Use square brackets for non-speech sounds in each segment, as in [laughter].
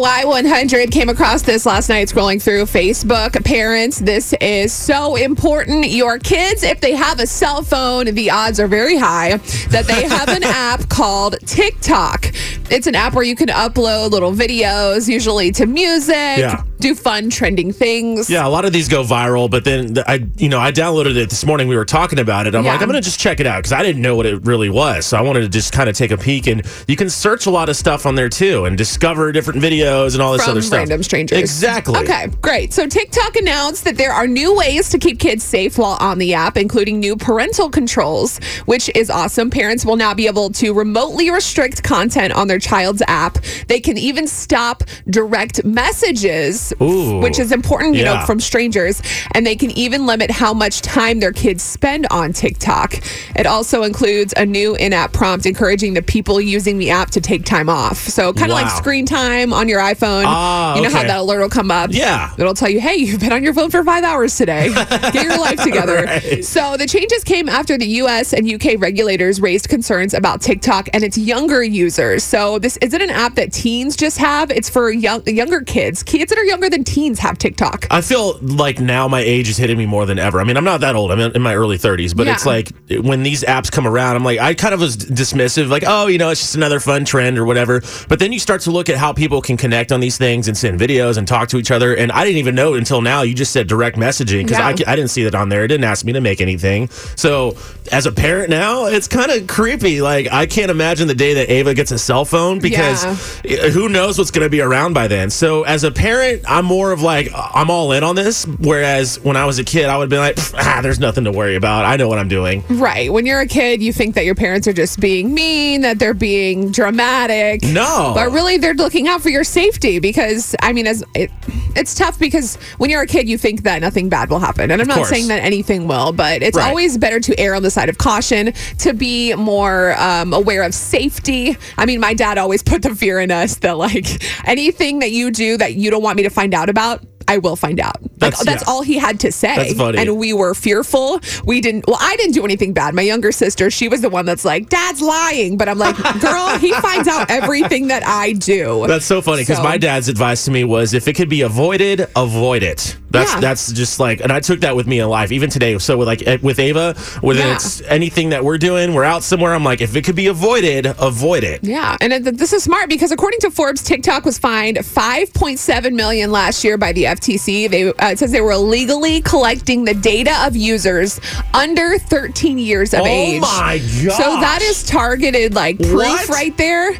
Y100 came across this last night scrolling through Facebook. Parents, this is so important. Your kids, if they have a cell phone, the odds are very high that they have an [laughs] app called TikTok. It's an app where you can upload little videos, usually to music, Yeah. Do fun, trending things. Yeah, a lot of these go viral, but then the- I, you know, I downloaded it this morning. We were talking about it. I'm Yeah. like, I'm gonna just check it out because I didn't know what it really was. So I wanted to just kind of take a peek, and you can search a lot of stuff on there too, and discover different videos and all this from other stuff. random strangers. Exactly. Okay, great. So TikTok announced that there are new ways to keep kids safe while on the app, including new parental controls, which is awesome. Parents will now be able to remotely restrict content on their child's app. They can even stop direct messages, Ooh. which is important, you know, from strangers, and they can even limit how much time their kids spend on TikTok. It also includes a new in-app prompt encouraging the people using the app to take time off. So kind of like screen time on your iPhone. Ah, you know how that alert will come up? Yeah. It'll tell you, hey, you've been on your phone for five hours today. Get your life [laughs] together. Right. So the changes came after the US and UK regulators raised concerns about TikTok and its younger users. So this isn't an app that teens just have. It's for young younger kids. Kids that are younger than teens have TikTok. I feel like now my age is hitting me more than ever. I mean, I'm not that old. I'm in in my early 30s, but Yeah. it's like when these apps come around, I'm like, I kind of was dismissive, like, oh, you know, it's just another fun trend or whatever. But then you start to look at how people can connect on these things and send videos and talk to each other. And I didn't even know until now. You just said direct messaging because Yeah. I, I didn't see that on there. It didn't ask me to make anything. So as a parent now, it's kind of creepy. Like, I can't imagine the day that Ava gets a cell phone because Yeah. who knows what's going to be around by then. So as a parent, I'm more of like I'm all in on this. Whereas when I was a kid, I would be like, ah, there's nothing to worry about. I know what I'm doing. Right. When you're a kid, you think that your parents are just being mean, that they're being dramatic. No. But really, they're looking out for your safety because, I mean, as it, it's tough because when you're a kid, you think that nothing bad will happen. And I'm not course. saying that anything will, but it's Right. always better to err on the side of caution, to be more um, aware of safety. I mean, my dad always put the fear in us that, like, anything that you do that you don't want me to find out about, I will find out. Like, That's- that's yeah. all he had to say. That's funny. And we were fearful. We didn't, well, I didn't do anything bad. My younger sister, she was the one that's like, Dad's lying. But I'm like, [laughs] girl, he finds out everything that I do. That's so funny because So- my dad's advice to me was if it could be avoided, avoid it. That's Yeah. that's just like, and I took that with me in life, even today. So with like eh, with Ava, whether Yeah. it's anything that we're doing, we're out somewhere. I'm like, if it could be avoided, avoid it. Yeah, and it, this is smart because according to Forbes, TikTok was fined 5.7 million last year by the FTC. They uh, Uh, it says they were illegally collecting the data of users under 13 years of Oh age. Oh my god! So that is targeted like proof What? right there.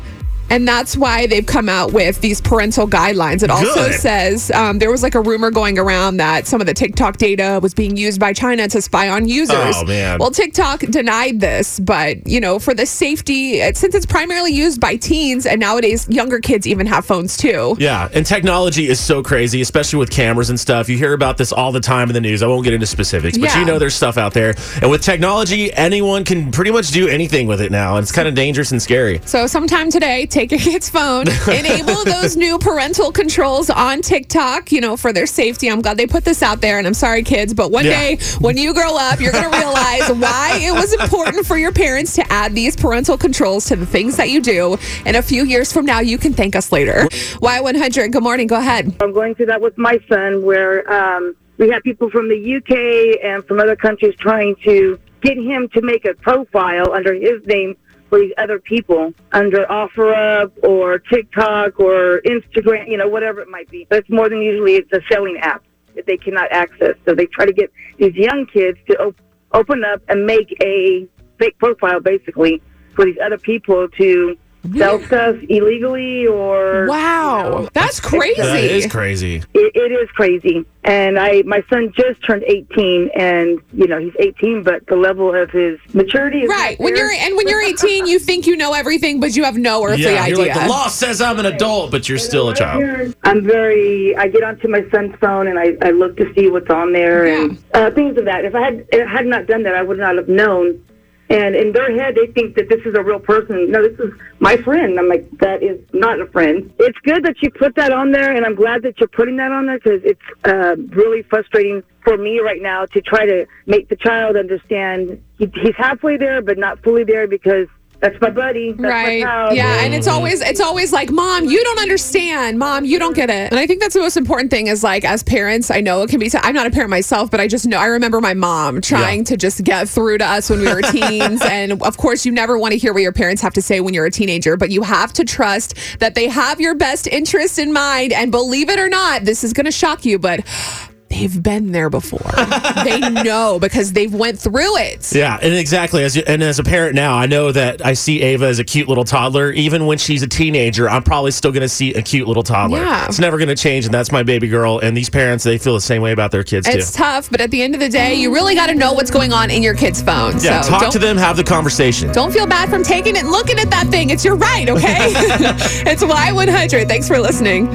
And that's why they've come out with these parental guidelines. It also Good. says um, there was like a rumor going around that some of the TikTok data was being used by China to spy on users. Oh, man. Well, TikTok denied this, but you know, for the safety, since it's primarily used by teens and nowadays younger kids even have phones too. Yeah, and technology is so crazy, especially with cameras and stuff. You hear about this all the time in the news. I won't get into specifics, but Yeah. you know there's stuff out there. And with technology, anyone can pretty much do anything with it now. And it's kind of dangerous and scary. So sometime today, take your kid's phone, [laughs] enable those new parental controls on TikTok, you know, for their safety. I'm glad they put this out there, and I'm sorry, kids, but one Yeah. day when you grow up, you're going to realize why it was important for your parents to add these parental controls to the things that you do. And a few years from now, you can thank us later. Y100, good morning. Go ahead. I'm going through that with my son, where um, we have people from the UK and from other countries trying to get him to make a profile under his name for these other people under OfferUp or TikTok or Instagram, you know, whatever it might be. But it's more than usually it's a selling app that they cannot access. So they try to get these young kids to op- open up and make a fake profile, basically, for these other people to sell stuff illegally or Wow, that's crazy. That is crazy. it, it is crazy. And I, my son just turned 18, and you know he's 18, but the level of his maturity is Right. When you're and when you're 18, you think you know everything, but you have no earthly yeah, idea. you're like, the law says I'm an adult, but you're still a child. I'm very. I get onto my son's phone and I, I look to see what's on there and uh, things of that. If I had if I had not done that, I would not have known. And in their head, they think that this is a real person. No, this is my friend. I'm like, that is not a friend. It's good that you put that on there, and I'm glad that you're putting that on there because it's uh, really frustrating for me right now to try to make the child understand he, he's halfway there, but not fully there because That's my buddy. That's right. My pal. Yeah, and it's always it's always like, "Mom, you don't understand. Mom, you don't get it." And I think that's the most important thing is like as parents, I know it can be I'm not a parent myself, but I just know I remember my mom trying Yeah. to just get through to us when we were teens [laughs] and of course you never want to hear what your parents have to say when you're a teenager, but you have to trust that they have your best interest in mind and believe it or not, this is going to shock you, but they've been there before. [laughs] they know because they've went through it. Yeah, and exactly. As you, and as a parent now, I know that I see Ava as a cute little toddler. Even when she's a teenager, I'm probably still going to see a cute little toddler. Yeah. It's never going to change, and that's my baby girl. And these parents, they feel the same way about their kids It's too. tough, but at the end of the day, you really got to know what's going on in your kid's phone. Yeah, so talk to them, have the conversation. Don't feel bad from taking it and looking at that thing. It's your right, okay? [laughs] [laughs] it's Y100. Thanks for listening.